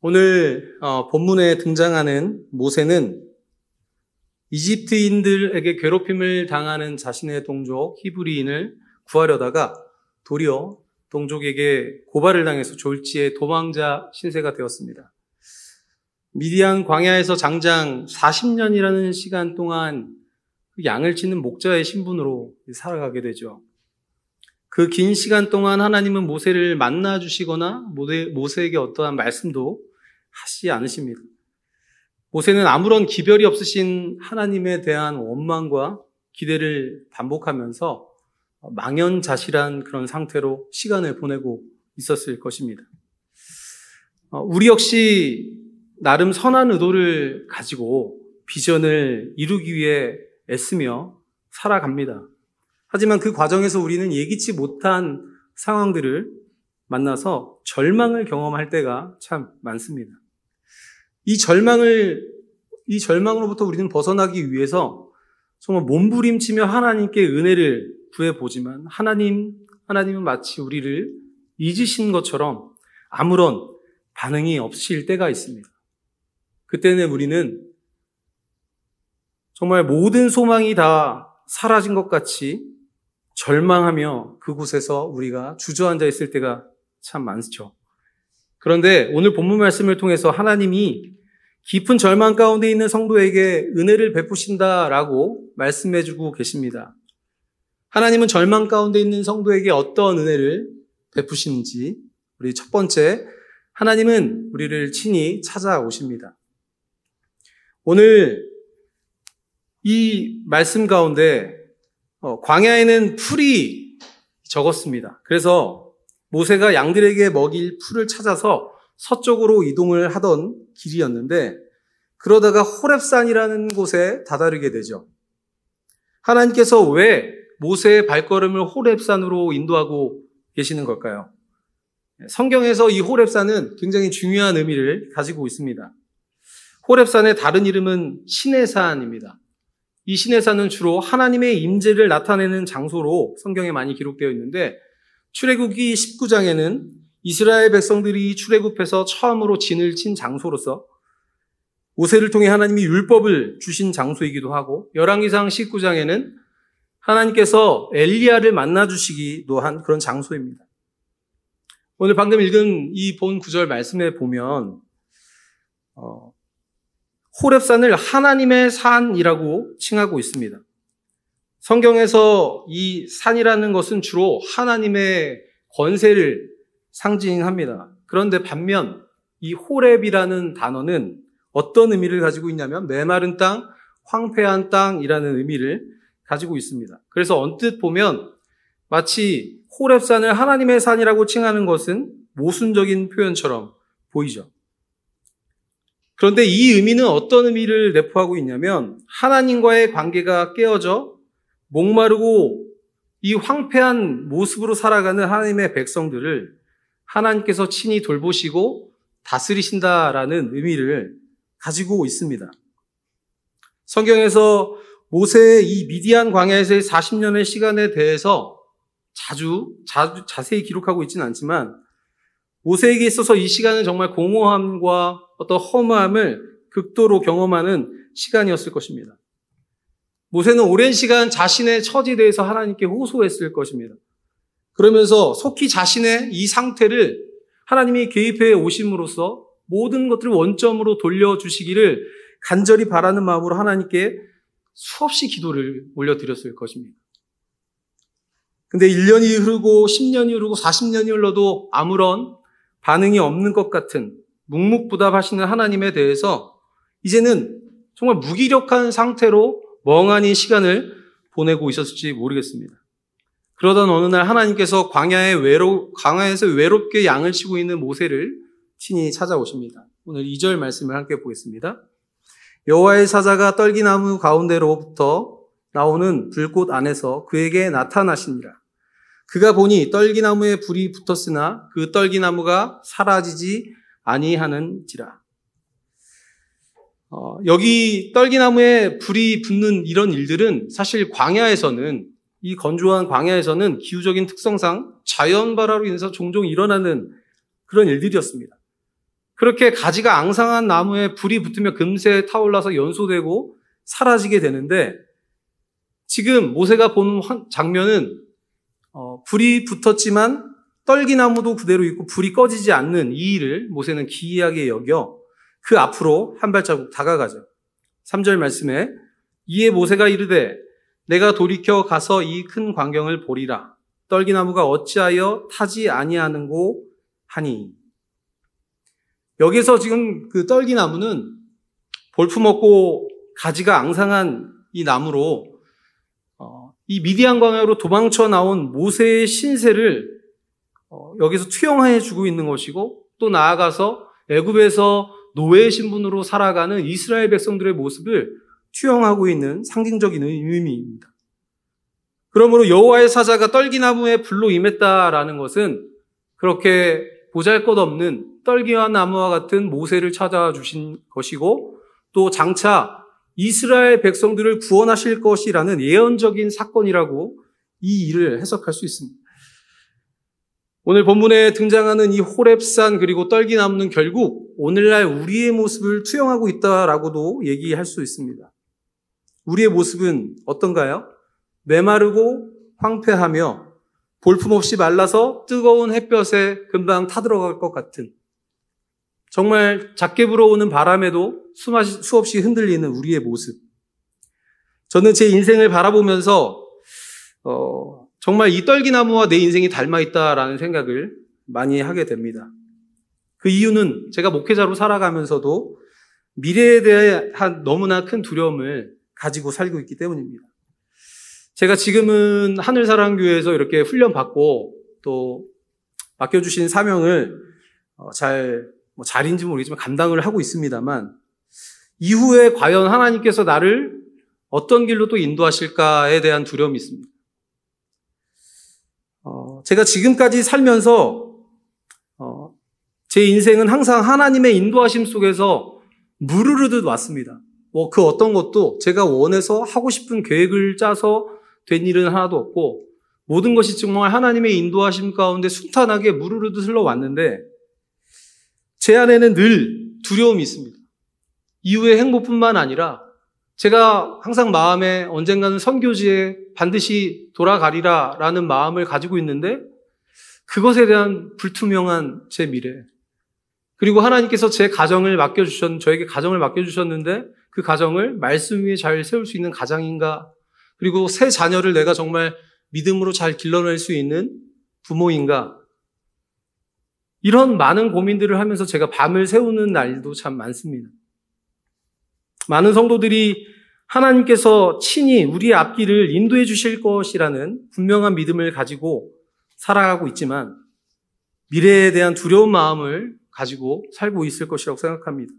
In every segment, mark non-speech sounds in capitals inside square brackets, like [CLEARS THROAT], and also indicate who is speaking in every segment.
Speaker 1: 오늘 어, 본문에 등장하는 모세는 이집트인들에게 괴롭힘을 당하는 자신의 동족 히브리인을 구하려다가 도리어 동족에게 고발을 당해서 졸지에 도망자 신세가 되었습니다. 미디안 광야에서 장장 40년이라는 시간 동안 그 양을 치는 목자의 신분으로 살아가게 되죠. 그 긴 시간 동안 하나님은 모세를 만나 주시거나 모세에게 어떠한 말씀도 하시지 않으십니다. 모세는 아무런 기별이 없으신 하나님에 대한 원망과 기대를 반복하면서 망연자실한 그런 상태로 시간을 보내고 있었을 것입니다. 어, 우리 역시 나름 선한 의도를 가지고 비전을 이루기 위해 애쓰며 살아갑니다. 하지만 그 과정에서 우리는 예기치 못한 상황들을 만나서 절망을 경험할 때가 참 많습니다. 이 절망을, 이 절망으로부터 우리는 벗어나기 위해서 정말 몸부림치며 하나님께 은혜를 구해보지만 하나님, 하나님은 마치 우리를 잊으신 것처럼 아무런 반응이 없으실 때가 있습니다. 그때는 우리는 정말 모든 소망이 다 사라진 것 같이 절망하며 그곳에서 우리가 주저앉아 있을 때가 참 많죠. 그런데 오늘 본문 말씀을 통해서 하나님이 깊은 절망 가운데 있는 성도에게 은혜를 베푸신다라고 말씀해주고 계십니다. 하나님은 절망 가운데 있는 성도에게 어떤 은혜를 베푸시는지 우리 첫 번째 하나님은 우리를 친히 찾아오십니다. 오늘 이 말씀 가운데 어, 광야에는 풀이 적었습니다. 그래서 모세가 양들에게 먹일 풀을 찾아서 서쪽으로 이동을 하던 길이었는데 그러다가 호랩산이라는 곳에 다다르게 되죠. 하나님께서 왜 모세의 발걸음을 호랩산으로 인도하고 계시는 걸까요? 성경에서 이 호랩산은 굉장히 중요한 의미를 가지고 있습니다. 호랩산의 다른 이름은 신의 산입니다. 이 신의 산은 주로 하나님의 임재를 나타내는 장소로 성경에 많이 기록되어 있는데 출애굽기 19장에는 이스라엘 백성들이 출애굽해서 처음으로 진을 친 장소로서 모세를 통해 하나님이 율법을 주신 장소이기도 하고 열왕기상 19장에는 하나님께서 엘리야를 만나 주시기도 한 그런 장소입니다. 오늘 방금 읽은 이 본 구절 말씀에 보면 어, 호랩산을 하나님의 산이라고 칭하고 있습니다. 성경에서 이 산이라는 것은 주로 하나님의 권세를 상징합니다. 그런데 반면 이 호랩이라는 단어는 어떤 의미를 가지고 있냐면 메마른 땅, 황폐한 땅이라는 의미를 가지고 있습니다. 그래서 언뜻 보면 마치 호랩산을 하나님의 산이라고 칭하는 것은 모순적인 표현처럼 보이죠. 그런데 이 의미는 어떤 의미를 내포하고 있냐면 하나님과의 관계가 깨어져 목마르고 이 황폐한 모습으로 살아가는 하나님의 백성들을 하나님께서 친히 돌보시고 다스리신다라는 의미를 가지고 있습니다. 성경에서 모세의 이 미디안 광야에서의 40년의 시간에 대해서 자주, 자주 자세히 기록하고 있지는 않지만 모세에게 있어서 이 시간은 정말 공허함과 어떤 허무함을 극도로 경험하는 시간이었을 것입니다. 모세는 오랜 시간 자신의 처지에 대해서 하나님께 호소했을 것입니다. 그러면서 속히 자신의 이 상태를 하나님이 개입해 오심으로써 모든 것들을 원점으로 돌려주시기를 간절히 바라는 마음으로 하나님께 수없이 기도를 올려드렸을 것입니다. 근데 1년이 흐르고 10년이 흐르고 40년이 흘러도 아무런 반응이 없는 것 같은 묵묵부답하시는 하나님에 대해서 이제는 정말 무기력한 상태로 멍하니 시간을 보내고 있었을지 모르겠습니다. 그러던 어느 날 하나님께서 광야에 외로, 광야에서 외롭게 양을 치고 있는 모세를 친히 찾아오십니다. 오늘 2절 말씀을 함께 보겠습니다. 여호와의 사자가 떨기나무 가운데로부터 나오는 불꽃 안에서 그에게 나타나시니라. 그가 보니 떨기나무에 불이 붙었으나 그 떨기나무가 사라지지 아니하는지라. 어, 여기 떨기나무에 불이 붙는 이런 일들은 사실 광야에서는 이 건조한 광야에서는 기후적인 특성상 자연 발화로 인해서 종종 일어나는 그런 일들이었습니다. 그렇게 가지가 앙상한 나무에 불이 붙으면 금세 타올라서 연소되고 사라지게 되는데 지금 모세가 보는 장면은 어, 불이 붙었지만 떨기나무도 그대로 있고 불이 꺼지지 않는 이 일을 모세는 기이하게 여겨 그 앞으로 한 발자국 다가가죠. 3절 말씀에 이에 모세가 이르되 내가 돌이켜 가서 이 큰 광경을 보리라. 떨기나무가 어찌하여 타지 아니하는고 하니. 여기서 지금 그 떨기나무는 볼품없고 가지가 앙상한 이 나무로 어, 이 미디안 광야로 도망쳐 나온 모세의 신세를 어, 여기서 투영해 주고 있는 것이고 또 나아가서 애굽에서 노예 신분으로 살아가는 이스라엘 백성들의 모습을 투영하고 있는 상징적인 의미입니다. 그러므로 여호와의 사자가 떨기나무에 불로 임했다라는 것은 그렇게 보잘것없는 떨기와 나무와 같은 모세를 찾아와 주신 것이고 또 장차 이스라엘 백성들을 구원하실 것이라는 예언적인 사건이라고 이 일을 해석할 수 있습니다. 오늘 본문에 등장하는 이 호랩산 그리고 떨기나무는 결국 오늘날 우리의 모습을 투영하고 있다라고도 얘기할 수 있습니다. 우리의 모습은 어떤가요? 메마르고 황폐하며 볼품없이 말라서 뜨거운 햇볕에 금방 타들어갈 것 같은 정말 작게 불어오는 바람에도 수없이 흔들리는 우리의 모습. 저는 제 인생을 바라보면서 어, 정말 이 떨기나무와 내 인생이 닮아 있다라는 생각을 많이 하게 됩니다. 그 이유는 제가 목회자로 살아가면서도 미래에 대한 너무나 큰 두려움을 가지고 살고 있기 때문입니다. 제가 지금은 하늘사랑교회에서 이렇게 훈련받고 또 맡겨주신 사명을 어, 잘, 뭐 잘인지 모르겠지만 감당을 하고 있습니다만 이후에 과연 하나님께서 나를 어떤 길로 또 인도하실까에 대한 두려움이 있습니다. 어, 제가 지금까지 살면서 어, 제 인생은 항상 하나님의 인도하심 속에서 무르르듯 왔습니다. 뭐 그 어떤 것도 제가 원해서 하고 싶은 계획을 짜서 된 일은 하나도 없고 모든 것이 정말 하나님의 인도하심 가운데 순탄하게 무르르듯 흘러왔는데 제 안에는 늘 두려움이 있습니다. 이후의 행복뿐만 아니라 제가 항상 마음에 언젠가는 선교지에 반드시 돌아가리라 라는 마음을 가지고 있는데 그것에 대한 불투명한 제 미래. 그리고 하나님께서 제 가정을 맡겨주셨, 저에게 가정을 맡겨주셨는데 그 가정을 말씀 위에 잘 세울 수 있는 가장인가 그리고 새 자녀를 내가 정말 믿음으로 잘 길러낼 수 있는 부모인가? 이런 많은 고민들을 하면서 제가 밤을 새우는 날도 참 많습니다. 많은 성도들이 하나님께서 친히 우리의 앞길을 인도해 주실 것이라는 분명한 믿음을 가지고 살아가고 있지만 미래에 대한 두려운 마음을 가지고 살고 있을 것이라고 생각합니다.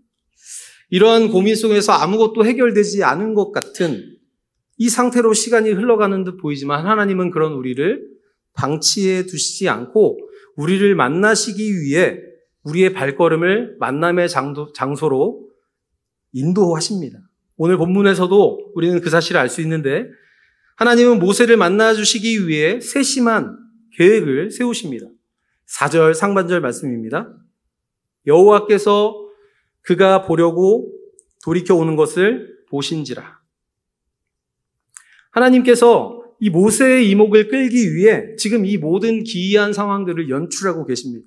Speaker 1: 이러한 고민 속에서 아무것도 해결되지 않은 것 같은 이 상태로 시간이 흘러가는 듯 보이지만 하나님은 그런 우리를 방치해 두시지 않고 우리를 만나시기 위해 우리의 발걸음을 만남의 장소로 인도하십니다. 오늘 본문에서도 우리는 그 사실을 알 수 있는데 하나님은 모세를 만나 주시기 위해 세심한 계획을 세우십니다. 4절 상반절 말씀입니다. 여호와께서 그가 보려고 돌이켜 오는 것을 보신지라. 하나님께서 이 모세의 이목을 끌기 위해 지금 이 모든 기이한 상황들을 연출하고 계십니다.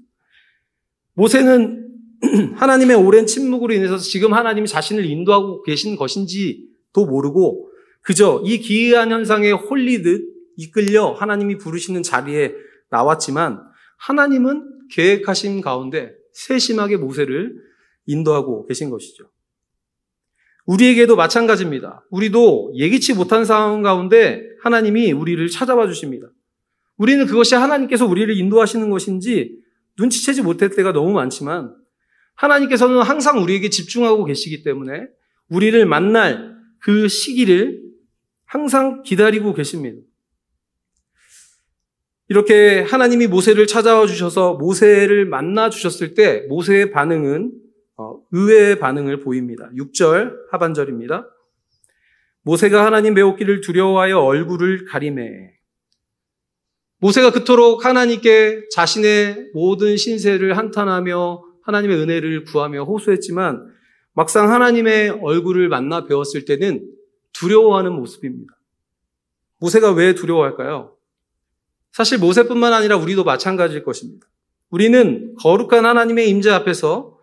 Speaker 1: 모세는 [CLEARS THROAT] 하나님의 오랜 침묵으로 인해서 지금 하나님이 자신을 인도하고 계신 것인지도 모르고 그저 이 기이한 현상에 홀리듯 이끌려 하나님이 부르시는 자리에 나왔지만 하나님은 계획하신 가운데 세심하게 모세를 인도하고 계신 것이죠. 우리에게도 마찬가지입니다. 우리도 예기치 못한 상황 가운데 하나님이 우리를 찾아와 주십니다. 우리는 그것이 하나님께서 우리를 인도하시는 것인지 눈치채지 못할 때가 너무 많지만 하나님께서는 항상 우리에게 집중하고 계시기 때문에 우리를 만날 그 시기를 항상 기다리고 계십니다. 이렇게 하나님이 모세를 찾아와 주셔서 모세를 만나 주셨을 때 모세의 반응은 어, 의외의 반응을 보입니다. 6절 하반절입니다. 모세가 하나님 배웠기를 두려워하여 얼굴을 가리매. 모세가 그토록 하나님께 자신의 모든 신세를 한탄하며 하나님의 은혜를 구하며 호소했지만 막상 하나님의 얼굴을 만나 배웠을 때는 두려워하는 모습입니다. 모세가 왜 두려워할까요? 사실 모세뿐만 아니라 우리도 마찬가지일 것입니다. 우리는 거룩한 하나님의 임재 앞에서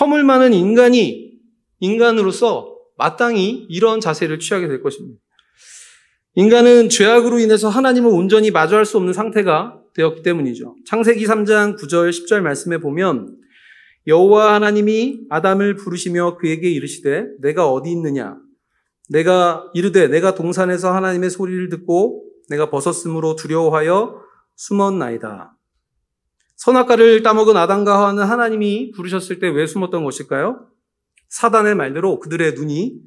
Speaker 1: 허물 많은 인간이 인간으로서 마땅히 이런 자세를 취하게 될 것입니다. 인간은 죄악으로 인해서 하나님을 온전히 마주할 수 없는 상태가 되었기 때문이죠. 창세기 3장 9절 10절 말씀에 보면 여호와 하나님이 아담을 부르시며 그에게 이르시되 내가 어디 있느냐 내가 이르되 내가 동산에서 하나님의 소리를 듣고 내가 벗었으므로 두려워하여 숨었나이다. 선악과를 따먹은 아담과 하와는 하나님이 부르셨을 때 왜 숨었던 것일까요? 사단의 말대로 그들의 눈이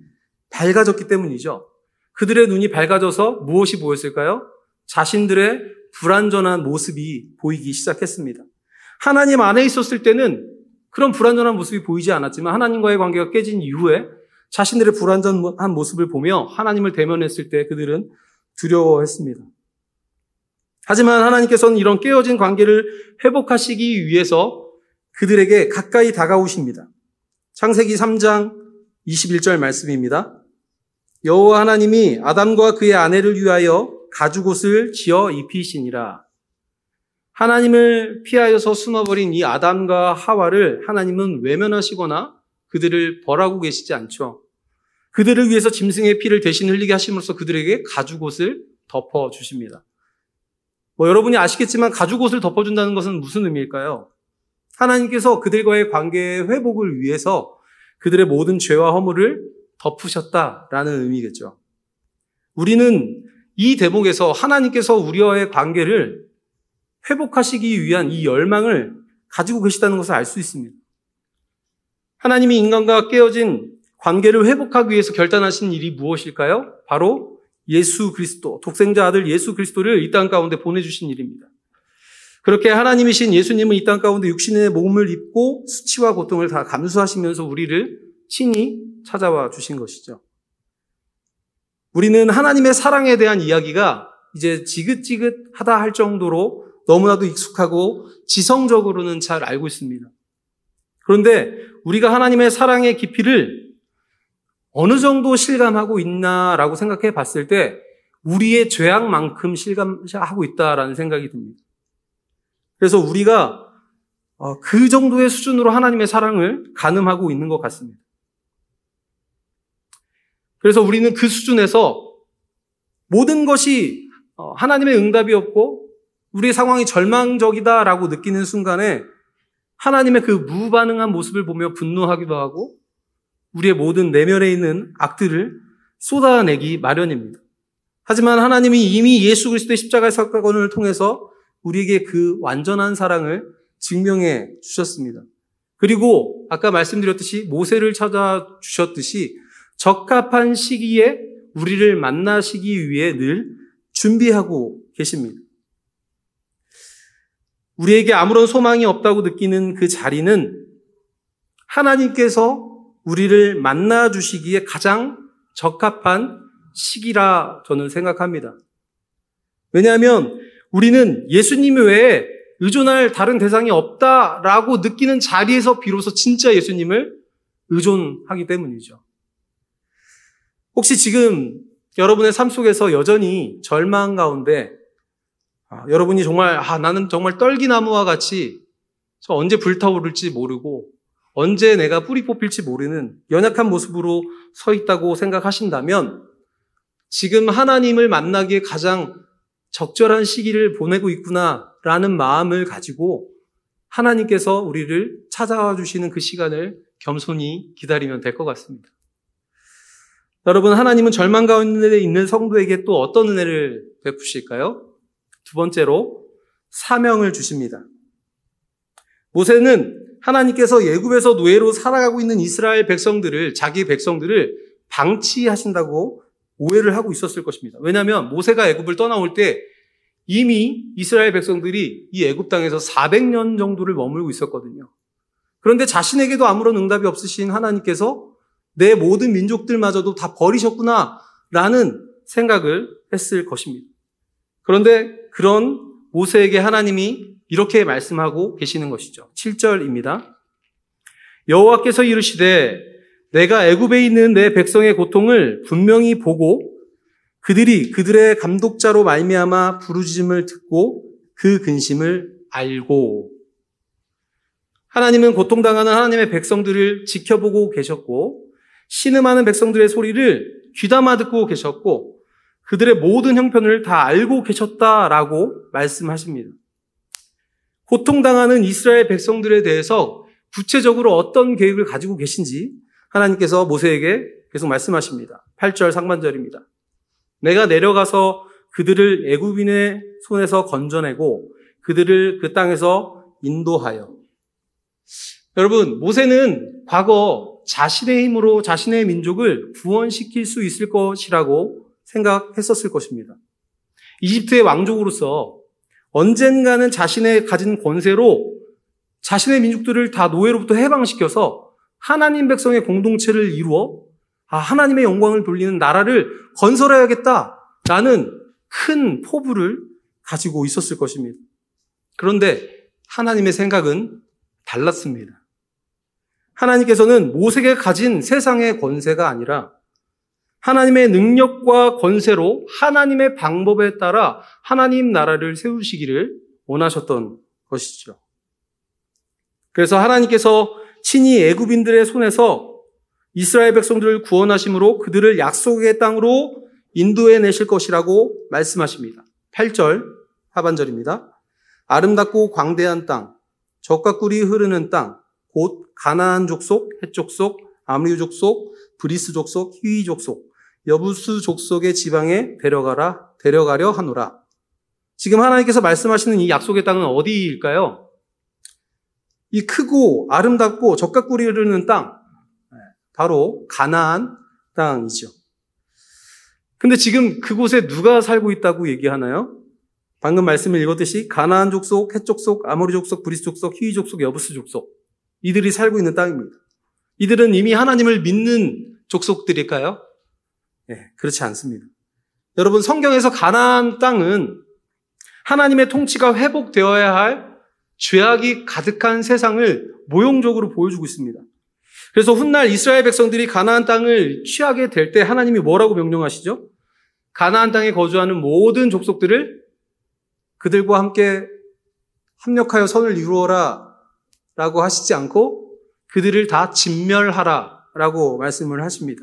Speaker 1: 밝아졌기 때문이죠. 그들의 눈이 밝아져서 무엇이 보였을까요? 자신들의 불완전한 모습이 보이기 시작했습니다. 하나님 안에 있었을 때는 그런 불완전한 모습이 보이지 않았지만 하나님과의 관계가 깨진 이후에 자신들의 불완전한 모습을 보며 하나님을 대면했을 때 그들은 두려워했습니다. 하지만 하나님께서는 이런 깨어진 관계를 회복하시기 위해서 그들에게 가까이 다가오십니다. 창세기 3장 21절 말씀입니다. 여호와 하나님이 아담과 그의 아내를 위하여 가죽옷을 지어 입히시니라. 하나님을 피하여서 숨어버린 이 아담과 하와를 하나님은 외면하시거나 그들을 벌하고 계시지 않죠. 그들을 위해서 짐승의 피를 대신 흘리게 하심으로써 그들에게 가죽옷을 덮어 주십니다. 뭐 여러분이 아시겠지만 가죽옷을 덮어준다는 것은 무슨 의미일까요? 하나님께서 그들과의 관계의 회복을 위해서 그들의 모든 죄와 허물을 덮으셨다라는 의미겠죠. 우리는 이 대목에서 하나님께서 우리와의 관계를 회복하시기 위한 이 열망을 가지고 계시다는 것을 알 수 있습니다. 하나님이 인간과 깨어진 관계를 회복하기 위해서 결단하신 일이 무엇일까요? 바로 예수 그리스도, 독생자 아들 예수 그리스도를 이 땅 가운데 보내주신 일입니다. 그렇게 하나님이신 예수님은 이 땅 가운데 육신의 몸을 입고 수치와 고통을 다 감수하시면서 우리를 친히 찾아와 주신 것이죠. 우리는 하나님의 사랑에 대한 이야기가 이제 지긋지긋하다 할 정도로 너무나도 익숙하고 지성적으로는 잘 알고 있습니다. 그런데 우리가 하나님의 사랑의 깊이를 어느 정도 실감하고 있나라고 생각해 봤을 때 우리의 죄악만큼 실감하고 있다라는 생각이 듭니다. 그래서 우리가 어, 그 정도의 수준으로 하나님의 사랑을 가늠하고 있는 것 같습니다. 그래서 우리는 그 수준에서 모든 것이 어, 하나님의 응답이 없고 우리의 상황이 절망적이다라고 느끼는 순간에 하나님의 그 무반응한 모습을 보며 분노하기도 하고 우리의 모든 내면에 있는 악들을 쏟아내기 마련입니다. 하지만 하나님이 이미 예수 그리스도의 십자가의 사건을 통해서 우리에게 그 완전한 사랑을 증명해 주셨습니다. 그리고 아까 말씀드렸듯이 모세를 찾아 주셨듯이 적합한 시기에 우리를 만나시기 위해 늘 준비하고 계십니다. 우리에게 아무런 소망이 없다고 느끼는 그 자리는 하나님께서 우리를 만나 주시기에 가장 적합한 시기라 저는 생각합니다. 왜냐하면 우리는 예수님 외에 의존할 다른 대상이 없다라고 느끼는 자리에서 비로소 진짜 예수님을 의존하기 때문이죠. 혹시 지금 여러분의 삶 속에서 여전히 절망 가운데 아, 여러분이 정말 아, 나는 정말 떨기나무와 같이 저 언제 불타오를지 모르고 언제 내가 뿌리 뽑힐지 모르는 연약한 모습으로 서 있다고 생각하신다면 지금 하나님을 만나기에 가장 적절한 시기를 보내고 있구나라는 마음을 가지고 하나님께서 우리를 찾아와 주시는 그 시간을 겸손히 기다리면 될 것 같습니다. 여러분, 하나님은 절망 가운데 있는 성도에게 또 어떤 은혜를 베푸실까요? 두 번째로 사명을 주십니다. 모세는 하나님께서 예굽에서 노예로 살아가고 있는 이스라엘 백성들을 자기 백성들을 방치하신다고 오해를 하고 있었을 것입니다. 왜냐하면 모세가 애굽을 떠나올 때 이미 이스라엘 백성들이 이 애굽 땅에서 400년 정도를 머물고 있었거든요. 그런데 자신에게도 아무런 응답이 없으신 하나님께서 내 모든 민족들마저도 다 버리셨구나라는 생각을 했을 것입니다. 그런데 그런 모세에게 하나님이 이렇게 말씀하고 계시는 것이죠. 7절입니다. 여호와께서 이르시되 내가 애굽에 있는 내 백성의 고통을 분명히 보고 그들이 그들의 감독자로 말미암아 부르짖음을 듣고 그 근심을 알고 하나님은 고통당하는 하나님의 백성들을 지켜보고 계셨고 신음하는 백성들의 소리를 귀담아 듣고 계셨고 그들의 모든 형편을 다 알고 계셨다라고 말씀하십니다. 고통당하는 이스라엘 백성들에 대해서 구체적으로 어떤 계획을 가지고 계신지 하나님께서 모세에게 계속 말씀하십니다. 8절 상반절입니다. 내가 내려가서 그들을 애굽인의 손에서 건져내고 그들을 그 땅에서 인도하여 여러분 모세는 과거 자신의 힘으로 자신의 민족을 구원시킬 수 있을 것이라고 생각했었을 것입니다. 이집트의 왕족으로서 언젠가는 자신의 가진 권세로 자신의 민족들을 다 노예로부터 해방시켜서 하나님 백성의 공동체를 이루어 아, 하나님의 영광을 돌리는 나라를 건설해야겠다라는 큰 포부를 가지고 있었을 것입니다. 그런데 하나님의 생각은 달랐습니다. 하나님께서는 모세가 가진 세상의 권세가 아니라 하나님의 능력과 권세로 하나님의 방법에 따라 하나님 나라를 세우시기를 원하셨던 것이죠. 그래서 하나님께서 친히 애굽인들의 손에서 이스라엘 백성들을 구원하심으로 그들을 약속의 땅으로 인도해 내실 것이라고 말씀하십니다. 8절 하반절입니다. 아름답고 광대한 땅, 젖과 꿀이 흐르는 땅, 곧 가나안 족속, 헷 족속, 아모리 족속, 브리스 족속, 히위 족속, 여부스 족속의 지방에 데려가라, 데려가려 하노라. 지금 하나님께서 말씀하시는 이 약속의 땅은 어디일까요? 이 크고 아름답고 꿀이 흐르는 땅, 바로 가나안 땅이죠. 근데 지금 그곳에 누가 살고 있다고 얘기하나요? 방금 말씀을 읽었듯이 가나안 족속, 헷 족속, 아모리 족속, 브리스 족속, 히위 족속, 여부스 족속 이들이 살고 있는 땅입니다. 이들은 이미 하나님을 믿는 족속들일까요? 네, 그렇지 않습니다. 여러분 성경에서 가나안 땅은 하나님의 통치가 회복되어야 할 죄악이 가득한 세상을 모형적으로 보여주고 있습니다. 그래서 훗날 이스라엘 백성들이 가나안 땅을 취하게 될 때 하나님이 뭐라고 명령하시죠? 가나안 땅에 거주하는 모든 족속들을 그들과 함께 합력하여 선을 이루어라 라고 하시지 않고 그들을 다 진멸하라 라고 말씀을 하십니다.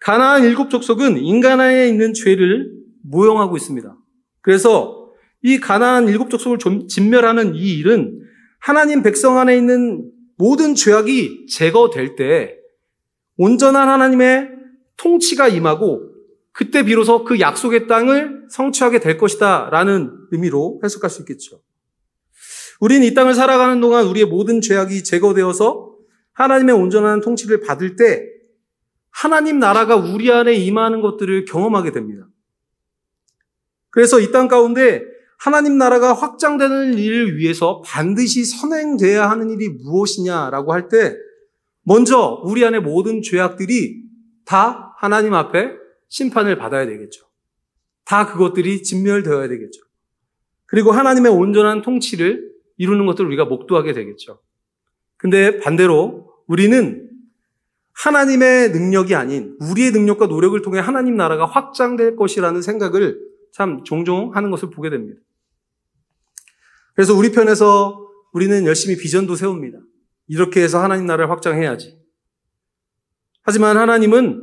Speaker 1: 가나안 일곱 족속은 인간 안에 있는 죄를 모형하고 있습니다. 그래서 이 가나안 일곱 족속을 진멸하는 이 일은 하나님 백성 안에 있는 모든 죄악이 제거될 때 온전한 하나님의 통치가 임하고 그때 비로소 그 약속의 땅을 성취하게 될 것이다 라는 의미로 해석할 수 있겠죠. 우리는 이 땅을 살아가는 동안 우리의 모든 죄악이 제거되어서 하나님의 온전한 통치를 받을 때 하나님 나라가 우리 안에 임하는 것들을 경험하게 됩니다. 그래서 이 땅 가운데 하나님 나라가 확장되는 일을 위해서 반드시 선행돼야 하는 일이 무엇이냐라고 할 때 먼저 우리 안에 모든 죄악들이 다 하나님 앞에 심판을 받아야 되겠죠. 다 그것들이 진멸되어야 되겠죠. 그리고 하나님의 온전한 통치를 이루는 것들을 우리가 목도하게 되겠죠. 근데 반대로 우리는 하나님의 능력이 아닌 우리의 능력과 노력을 통해 하나님 나라가 확장될 것이라는 생각을 참 종종 하는 것을 보게 됩니다. 그래서 우리 편에서 우리는 열심히 비전도 세웁니다. 이렇게 해서 하나님 나라를 확장해야지. 하지만 하나님은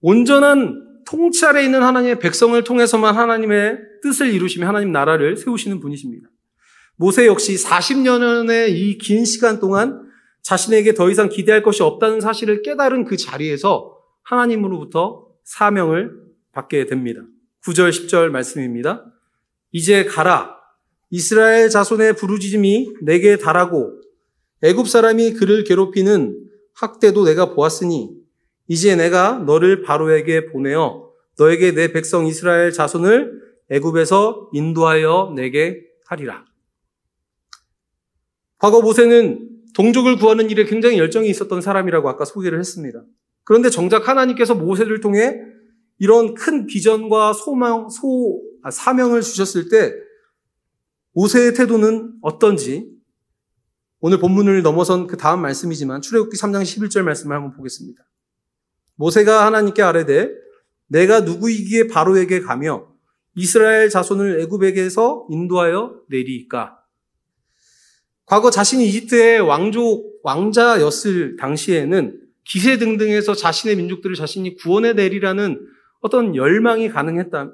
Speaker 1: 온전한 통치 아래 있는 하나님의 백성을 통해서만 하나님의 뜻을 이루시며 하나님 나라를 세우시는 분이십니다. 모세 역시 40년의 이 긴 시간 동안 자신에게 더 이상 기대할 것이 없다는 사실을 깨달은 그 자리에서 하나님으로부터 사명을 받게 됩니다. 9절, 10절 말씀입니다. 이제 가라. 이스라엘 자손의 부르짖음이 내게 달하고 애굽 사람이 그를 괴롭히는 학대도 내가 보았으니 이제 내가 너를 바로에게 보내어 너에게 내 백성 이스라엘 자손을 애굽에서 인도하여 내게 하리라. 과거 모세는 동족을 구하는 일에 굉장히 열정이 있었던 사람이라고 아까 소개를 했습니다. 그런데 정작 하나님께서 모세를 통해 이런 큰 비전과 소망, 소, 아, 사명을 주셨을 때 모세의 태도는 어떤지 오늘 본문을 넘어선 그 다음 말씀이지만 출애굽기 3장 11절 말씀을 한번 보겠습니다. 모세가 하나님께 아뢰되 내가 누구이기에 바로에게 가며 이스라엘 자손을 애굽에게서 인도하여 내리이까. 과거 자신이 이집트의 왕족 왕자였을 당시에는 기세 등등에서 자신의 민족들을 자신이 구원해 내리라는 어떤 열망이 가능했다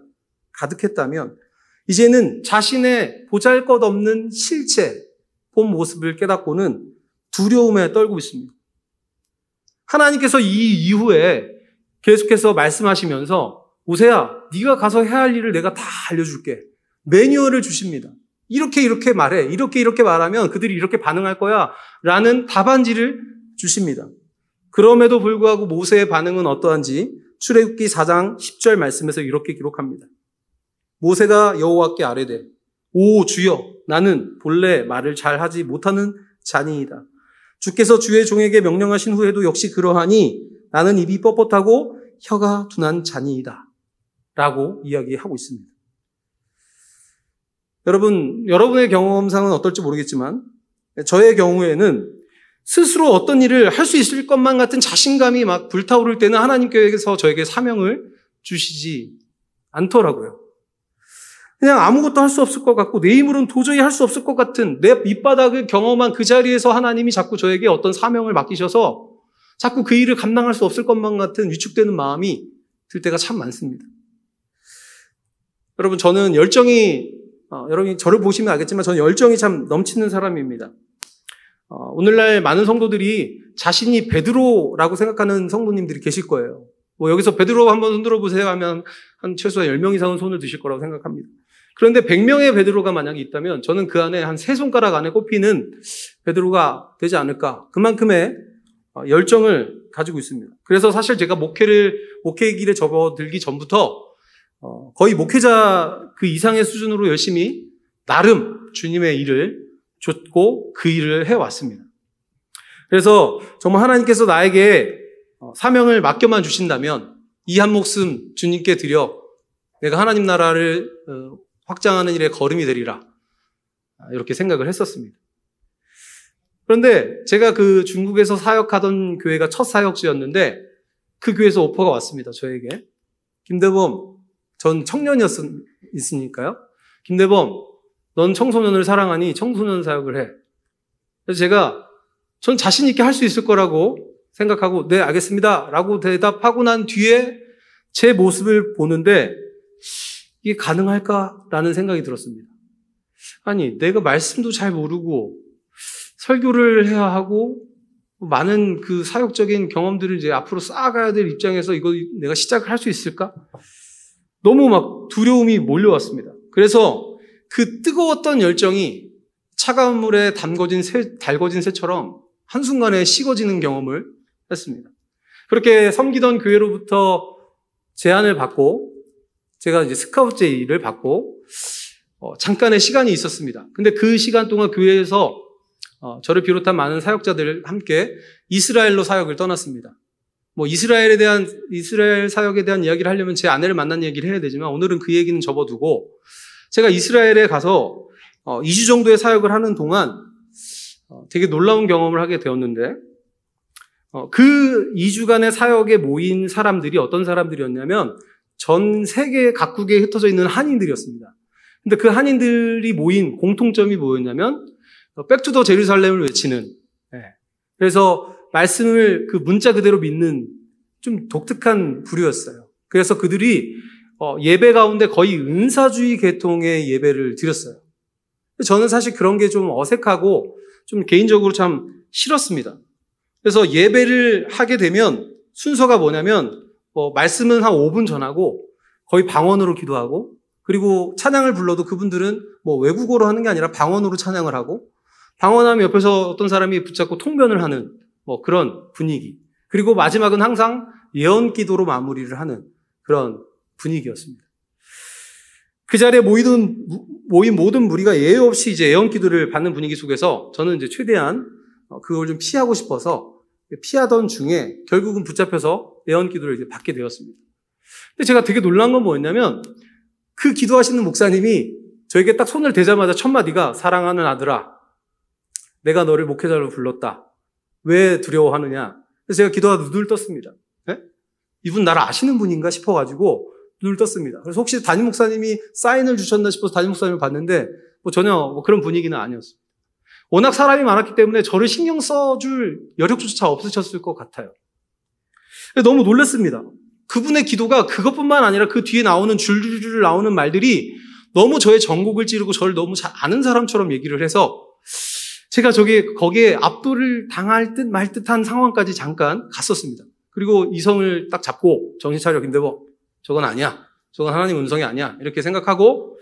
Speaker 1: 가득했다면 이제는 자신의 보잘 것 없는 실체 본 모습을 깨닫고는 두려움에 떨고 있습니다. 하나님께서 이 이후에 계속해서 말씀하시면서 오세야, 네가 가서 해야 할 일을 내가 다 알려줄게. 매뉴얼을 주십니다. 이렇게 이렇게 말해. 이렇게 이렇게 말하면 그들이 이렇게 반응할 거야. 라는 답안지를 주십니다. 그럼에도 불구하고 모세의 반응은 어떠한지 출애굽기 4장 10절 말씀에서 이렇게 기록합니다. 모세가 여호와께 아뢰되 오 주여 나는 본래 말을 잘 하지 못하는 자니이다. 주께서 주의 종에게 명령하신 후에도 역시 그러하니 나는 입이 뻣뻣하고 혀가 둔한 자니이다. 라고 이야기하고 있습니다. 여러분, 여러분의 경험상은 어떨지 모르겠지만, 저의 경우에는 스스로 어떤 일을 할 수 있을 것만 같은 자신감이 막 불타오를 때는 하나님께서 저에게 사명을 주시지 않더라고요. 그냥 아무것도 할 수 없을 것 같고 내 힘으로는 도저히 할 수 없을 것 같은 내 밑바닥을 경험한 그 자리에서 하나님이 자꾸 저에게 어떤 사명을 맡기셔서 자꾸 그 일을 감당할 수 없을 것만 같은 위축되는 마음이 들 때가 참 많습니다. 여러분 저는 열정이 어, 여러분이 저를 보시면 알겠지만 저는 열정이 참 넘치는 사람입니다. 어, 오늘날 많은 성도들이 자신이 베드로라고 생각하는 성도님들이 계실 거예요. 뭐 여기서 베드로 한번 손들어 보세요 하면 한 최소한 10명 이상은 손을 드실 거라고 생각합니다. 그런데 100명의 베드로가 만약에 있다면 저는 그 안에 한 세 손가락 안에 꼽히는 베드로가 되지 않을까. 그만큼의 어, 열정을 가지고 있습니다. 그래서 사실 제가 목회를 목회 길에 접어들기 전부터 어, 거의 목회자 그 이상의 수준으로 열심히 나름 주님의 일을 줬고 그 일을 해왔습니다. 그래서 정말 하나님께서 나에게 어, 사명을 맡겨만 주신다면 이 한 목숨 주님께 드려 내가 하나님 나라를 확장하는 일에 걸음이 되리라. 이렇게 생각을 했었습니다. 그런데 제가 그 중국에서 사역하던 교회가 첫 사역지였는데 그 교회에서 오퍼가 왔습니다. 저에게. 김대범, 전 청년이었으니까요. 김대범, 넌 청소년을 사랑하니 청소년 사역을 해. 그래서 제가 전 자신 있게 할 수 있을 거라고 생각하고 네 알겠습니다 라고 대답하고 난 뒤에 제 모습을 보는데 이게 가능할까라는 생각이 들었습니다. 아니, 내가 말씀도 잘 모르고 설교를 해야 하고 많은 그 사역적인 경험들을 이제 앞으로 쌓아가야 될 입장에서 이거 내가 시작을 할 수 있을까? 너무 막 두려움이 몰려왔습니다. 그래서 그 뜨거웠던 열정이 차가운 물에 담궈진 새, 달궈진 새처럼 한순간에 식어지는 경험을 했습니다. 그렇게 섬기던 교회로부터 제안을 받고 제가 이제 스카우트 제의를 받고 어, 잠깐의 시간이 있었습니다. 근데 그 시간 동안 교회에서 어, 저를 비롯한 많은 사역자들 함께 이스라엘로 사역을 떠났습니다. 뭐 이스라엘에 대한 이스라엘 사역에 대한 이야기를 하려면 제 아내를 만난 얘기를 해야 되지만 오늘은 그 얘기는 접어두고 제가 이스라엘에 가서 어, 2주 정도의 사역을 하는 동안 어, 되게 놀라운 경험을 하게 되었는데 어, 그 2주간의 사역에 모인 사람들이 어떤 사람들이었냐면 전 세계 각국에 흩어져 있는 한인들이었습니다. 근데 그 한인들이 모인 공통점이 뭐였냐면 Back to the Jerusalem을 외치는 예. 그래서 말씀을 그 문자 그대로 믿는 좀 독특한 부류였어요. 그래서 그들이 어, 예배 가운데 거의 은사주의 계통의 예배를 드렸어요. 저는 사실 그런 게 좀 어색하고 좀 개인적으로 참 싫었습니다. 그래서 예배를 하게 되면 순서가 뭐냐면 뭐 말씀은 한 5분 전하고 거의 방언으로 기도하고 그리고 찬양을 불러도 그분들은 뭐 외국어로 하는 게 아니라 방언으로 찬양을 하고 방언하면 옆에서 어떤 사람이 붙잡고 통변을 하는 뭐 그런 분위기. 그리고 마지막은 항상 예언 기도로 마무리를 하는 그런 분위기였습니다. 그 자리에 모이던, 모인 모든 무리가 예외 없이 이제 예언 기도를 받는 분위기 속에서 저는 이제 최대한 그걸 좀 피하고 싶어서 피하던 중에 결국은 붙잡혀서 예언 기도를 이제 받게 되었습니다. 근데 제가 되게 놀란 건 뭐였냐면 그 기도하시는 목사님이 저에게 딱 손을 대자마자 첫 마디가 사랑하는 아들아, 내가 너를 목회자로 불렀다. 왜 두려워하느냐? 그래서 제가 기도하다 눈을 떴습니다. 네? 이분 나를 아시는 분인가 싶어가지고 눈을 떴습니다. 그래서 혹시 담임 목사님이 사인을 주셨나 싶어서 담임 목사님을 봤는데 뭐 전혀 뭐 그런 분위기는 아니었습니다. 워낙 사람이 많았기 때문에 저를 신경 써줄 여력조차 없으셨을 것 같아요. 너무 놀랐습니다. 그분의 기도가 그것뿐만 아니라 그 뒤에 나오는 줄줄줄 나오는 말들이 너무 저의 전곡을 찌르고 저를 너무 잘 아는 사람처럼 얘기를 해서 제가 저기 거기에 압도를 당할 듯 말 듯한 상황까지 잠깐 갔었습니다. 그리고 이성을 딱 잡고 정신 차려 김대범 저건 아니야. 저건 하나님 음성이 아니야. 이렇게 생각하고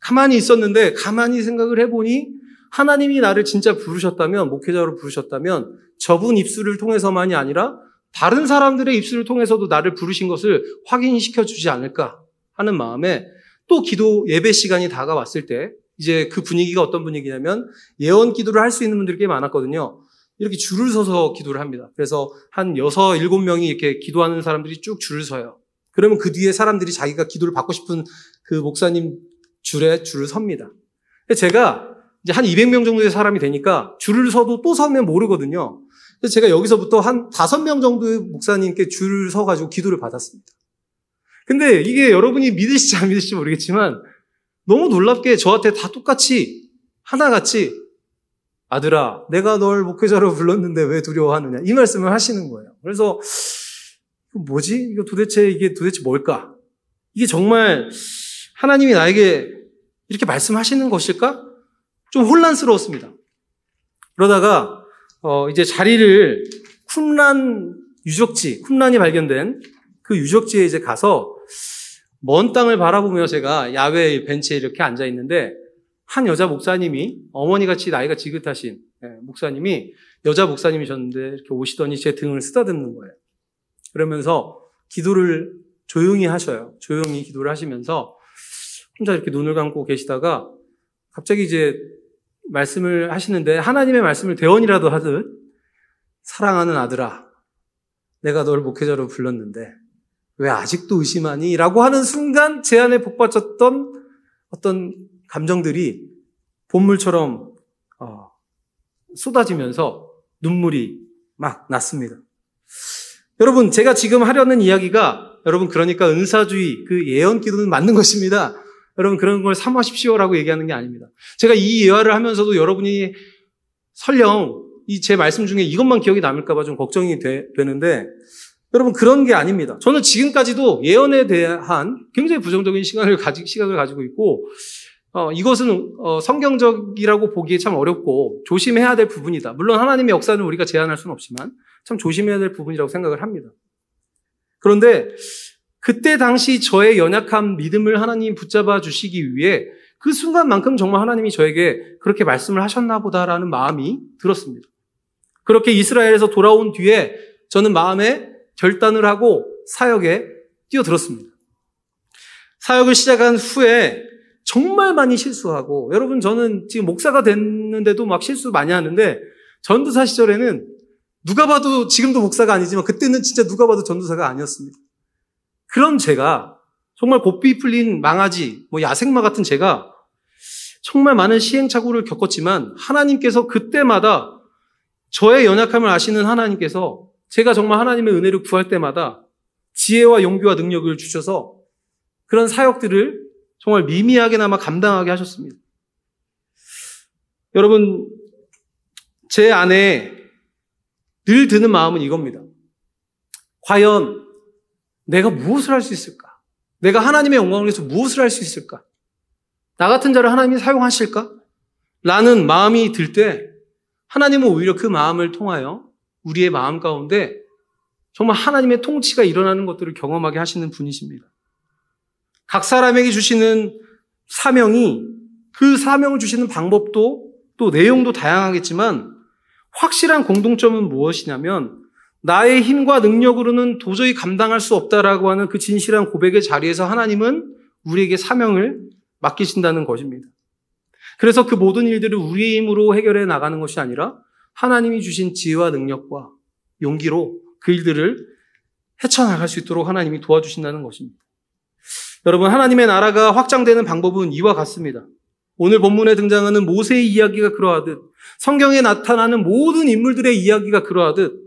Speaker 1: 가만히 있었는데 가만히 생각을 해보니 하나님이 나를 진짜 부르셨다면 목회자로 부르셨다면 저분 입술을 통해서만이 아니라 다른 사람들의 입술을 통해서도 나를 부르신 것을 확인시켜 주지 않을까 하는 마음에 또 기도 예배 시간이 다가왔을 때 이제 그 분위기가 어떤 분위기냐면 예언 기도를 할 수 있는 분들이 꽤 많았거든요. 이렇게 줄을 서서 기도를 합니다. 그래서 한 여섯, 일곱 명이 이렇게 기도하는 사람들이 쭉 줄을 서요. 그러면 그 뒤에 사람들이 자기가 기도를 받고 싶은 그 목사님 줄에 줄을 섭니다. 제가 이제 한 200명 정도의 사람이 되니까 줄을 서도 또 서면 모르거든요. 그래서 제가 여기서부터 한 5명 정도의 목사님께 줄을 서가지고 기도를 받았습니다. 근데 이게 여러분이 믿으실지 안 믿으실지 모르겠지만 너무 놀랍게 저한테 다 똑같이 하나같이 아들아, 내가 널 목회자로 불렀는데 왜 두려워하느냐. 이 말씀을 하시는 거예요. 그래서, 뭐지? 이거 도대체, 이게 도대체 뭘까? 이게 정말 하나님이 나에게 이렇게 말씀하시는 것일까? 좀 혼란스러웠습니다. 그러다가, 어, 이제 자리를 쿰란 유적지, 쿰란이 발견된 그 유적지에 이제 가서 먼 땅을 바라보며 제가 야외 벤치에 이렇게 앉아 있는데 한 여자 목사님이 어머니 같이 나이가 지긋하신 예, 목사님이 여자 목사님이셨는데 이렇게 오시더니 제 등을 쓰다듬는 거예요. 그러면서 기도를 조용히 하셔요. 조용히 기도를 하시면서 혼자 이렇게 눈을 감고 계시다가 갑자기 이제 말씀을 하시는데 하나님의 말씀을 대원이라도 하듯 사랑하는 아들아, 내가 널 목회자로 불렀는데 왜 아직도 의심하니? 라고 하는 순간 제 안에 복받쳤던 어떤 감정들이 본물처럼 어, 쏟아지면서 눈물이 막 났습니다. 여러분, 제가 지금 하려는 이야기가 여러분 그러니까 은사주의 그 예언 기도는 맞는 것입니다. 여러분 그런 걸 삼하십시오라고 얘기하는 게 아닙니다. 제가 이 예화를 하면서도 여러분이 설령 이 제 말씀 중에 이것만 기억이 남을까봐 좀 걱정이 되, 되는데 여러분 그런 게 아닙니다. 저는 지금까지도 예언에 대한 굉장히 부정적인 시간을 가지 시각을 가지고 있고 어, 이것은 어, 성경적이라고 보기에 참 어렵고 조심해야 될 부분이다. 물론 하나님의 역사는 우리가 제한할 수는 없지만 참 조심해야 될 부분이라고 생각을 합니다. 그런데 그때 당시 저의 연약한 믿음을 하나님 붙잡아 주시기 위해 그 순간만큼 정말 하나님이 저에게 그렇게 말씀을 하셨나 보다라는 마음이 들었습니다. 그렇게 이스라엘에서 돌아온 뒤에 저는 마음에 결단을 하고 사역에 뛰어들었습니다. 사역을 시작한 후에 정말 많이 실수하고 여러분 저는 지금 목사가 됐는데도 막 실수 많이 하는데 전도사 시절에는 누가 봐도 지금도 목사가 아니지만 그때는 진짜 누가 봐도 전도사가 아니었습니다. 그런 제가 정말 고삐 풀린 망아지, 뭐 야생마 같은 제가 정말 많은 시행착오를 겪었지만 하나님께서 그때마다 저의 연약함을 아시는 하나님께서 제가 정말 하나님의 은혜를 구할 때마다 지혜와 용기와 능력을 주셔서 그런 사역들을 정말 미미하게나마 감당하게 하셨습니다. 여러분, 제 안에 늘 드는 마음은 이겁니다. 과연 내가 무엇을 할 수 있을까? 내가 하나님의 영광을 위해서 무엇을 할 수 있을까? 나 같은 자를 하나님이 사용하실까? 라는 마음이 들 때 하나님은 오히려 그 마음을 통하여 우리의 마음 가운데 정말 하나님의 통치가 일어나는 것들을 경험하게 하시는 분이십니다. 각 사람에게 주시는 사명이 그 사명을 주시는 방법도 또 내용도 다양하겠지만 확실한 공동점은 무엇이냐면 나의 힘과 능력으로는 도저히 감당할 수 없다라고 하는 그 진실한 고백의 자리에서 하나님은 우리에게 사명을 맡기신다는 것입니다. 그래서 그 모든 일들을 우리의 힘으로 해결해 나가는 것이 아니라 하나님이 주신 지혜와 능력과 용기로 그 일들을 헤쳐나갈 수 있도록 하나님이 도와주신다는 것입니다. 여러분, 하나님의 나라가 확장되는 방법은 이와 같습니다. 오늘 본문에 등장하는 모세의 이야기가 그러하듯 성경에 나타나는 모든 인물들의 이야기가 그러하듯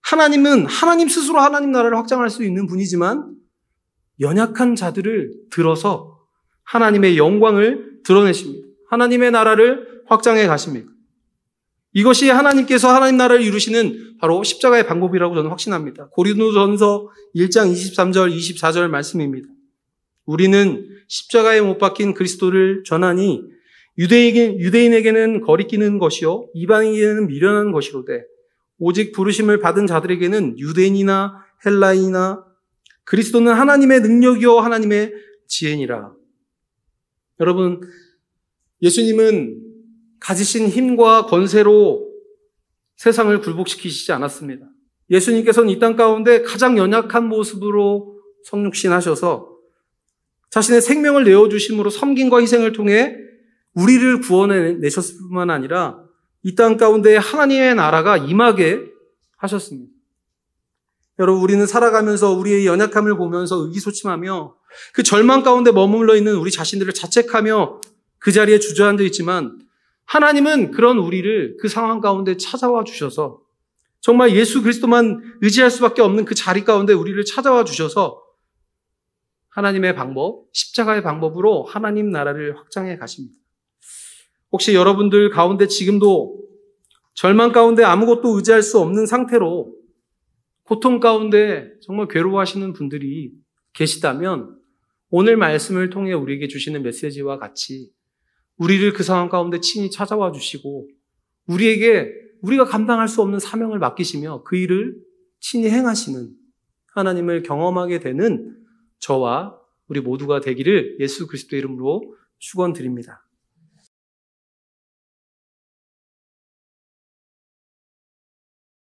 Speaker 1: 하나님은 하나님 스스로 하나님 나라를 확장할 수 있는 분이지만 연약한 자들을 들어서 하나님의 영광을 드러내십니다. 하나님의 나라를 확장해 가십니다. 이것이 하나님께서 하나님 나라를 이루시는 바로 십자가의 방법이라고 저는 확신합니다. 고린도전서 1장 23절 24절 말씀입니다. 우리는 십자가에 못 박힌 그리스도를 전하니 유대인, 유대인에게는 거리끼는 것이요 이방인에게는 미련한 것이로되 오직 부르심을 받은 자들에게는 유대인이나 헬라인이나 그리스도는 하나님의 능력이요 하나님의 지혜니라. 여러분 예수님은 가지신 힘과 권세로 세상을 굴복시키시지 않았습니다. 예수님께서는 이 땅 가운데 가장 연약한 모습으로 성육신하셔서 자신의 생명을 내어주심으로 섬김과 희생을 통해 우리를 구원해 내셨을 뿐만 아니라 이 땅 가운데 하나님의 나라가 임하게 하셨습니다. 여러분, 우리는 살아가면서 우리의 연약함을 보면서 의기소침하며 그 절망 가운데 머물러 있는 우리 자신들을 자책하며 그 자리에 주저앉아 있지만 하나님은 그런 우리를 그 상황 가운데 찾아와 주셔서 정말 예수 그리스도만 의지할 수밖에 없는 그 자리 가운데 우리를 찾아와 주셔서 하나님의 방법, 십자가의 방법으로 하나님 나라를 확장해 가십니다. 혹시 여러분들 가운데 지금도 절망 가운데 아무것도 의지할 수 없는 상태로 고통 가운데 정말 괴로워하시는 분들이 계시다면 오늘 말씀을 통해 우리에게 주시는 메시지와 같이 우리를 그 상황 가운데 친히 찾아와 주시고 우리에게 우리가 감당할 수 없는 사명을 맡기시며 그 일을 친히 행하시는 하나님을 경험하게 되는 저와 우리 모두가 되기를 예수 그리스도 이름으로 축원드립니다.